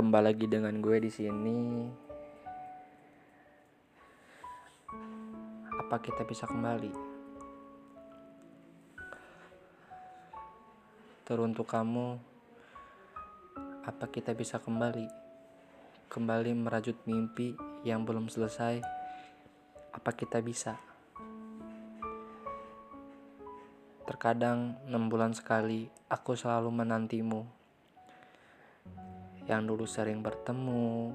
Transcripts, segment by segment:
Kembali lagi dengan gue di sini. Apa kita bisa kembali? Teruntuk kamu, apa kita bisa kembali? Kembali merajut mimpi yang belum selesai. Apa kita bisa? Terkadang enam bulan sekali aku selalu menantimu yang dulu sering bertemu,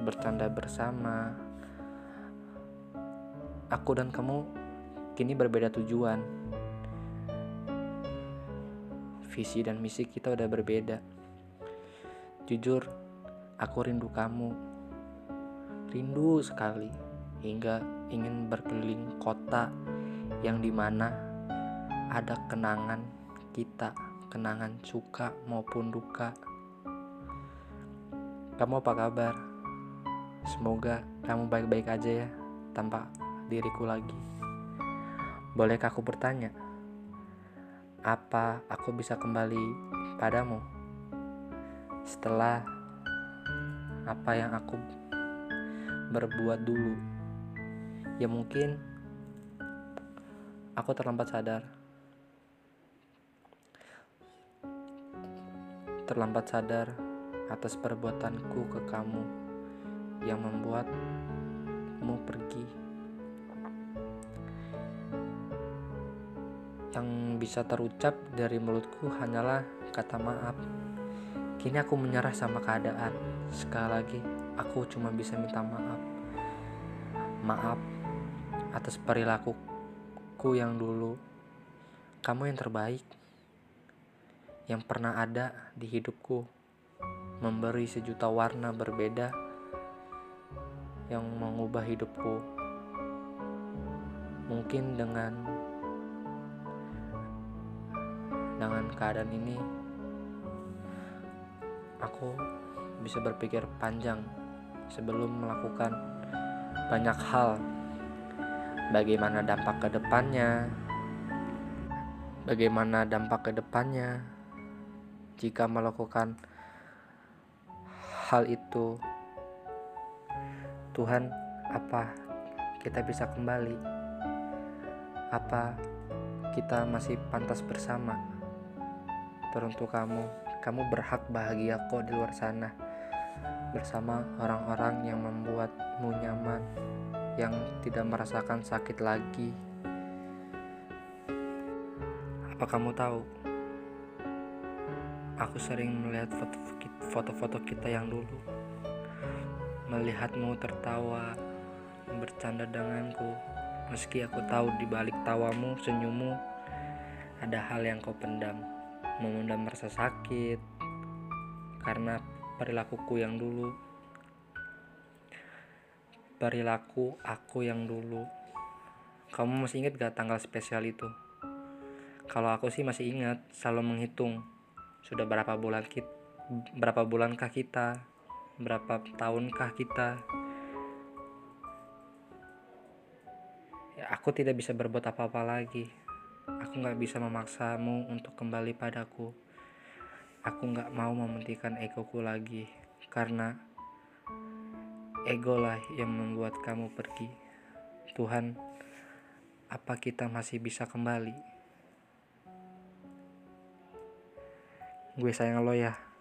bercanda bersama. Aku dan kamu kini berbeda tujuan. Visi dan misi kita udah berbeda. Jujur, aku rindu kamu. Rindu sekali hingga ingin berkeliling kota yang di mana ada kenangan kita, kenangan suka maupun duka. Kamu apa kabar? Semoga kamu baik-baik aja ya tanpa diriku lagi. Bolehkah aku bertanya? Apa aku bisa kembali padamu? Setelah apa yang aku berbuat dulu. Ya mungkin aku terlambat sadar. Terlambat sadar atas perbuatanku ke kamu yang membuatmu pergi. Yang bisa terucap dari mulutku hanyalah kata maaf. Kini aku menyerah sama keadaan. Sekali lagi, aku cuma bisa minta maaf. Maaf atas perilakuku yang dulu. Kamu yang terbaik yang pernah ada di hidupku memberi sejuta warna berbeda yang mengubah hidupku. Mungkin dengan dengan keadaan ini aku bisa berpikir panjang sebelum melakukan banyak hal. Bagaimana dampak ke depannya? Bagaimana dampak ke depannya jika melakukan hal itu. Tuhan apa kita bisa kembali? Apa kita masih pantas bersama? Teruntuk kamu kamu berhak bahagia kok di luar sana. Bersama orang-orang yang membuatmu nyaman yang tidak merasakan sakit lagi. Apa kamu tahu? Aku sering melihat foto foto-foto kita yang dulu. Melihatmu tertawa bercanda denganku. Meski aku tahu di balik tawamu senyummu ada hal yang kau pendam. Memendam rasa sakit karena perilakuku yang dulu. Perilaku aku yang dulu. Kamu masih ingat gak tanggal spesial itu? Kalau aku sih masih ingat selalu menghitung sudah berapa bulan kita berapa bulankah kita? Berapa tahunkah kita? Ya aku tidak bisa berbuat apa-apa lagi. Aku nggak bisa memaksamu untuk kembali padaku. Aku nggak mau mementingkan egoku lagi karena ego lah yang membuat kamu pergi. Tuhan apa kita masih bisa kembali? Gue sayang lo ya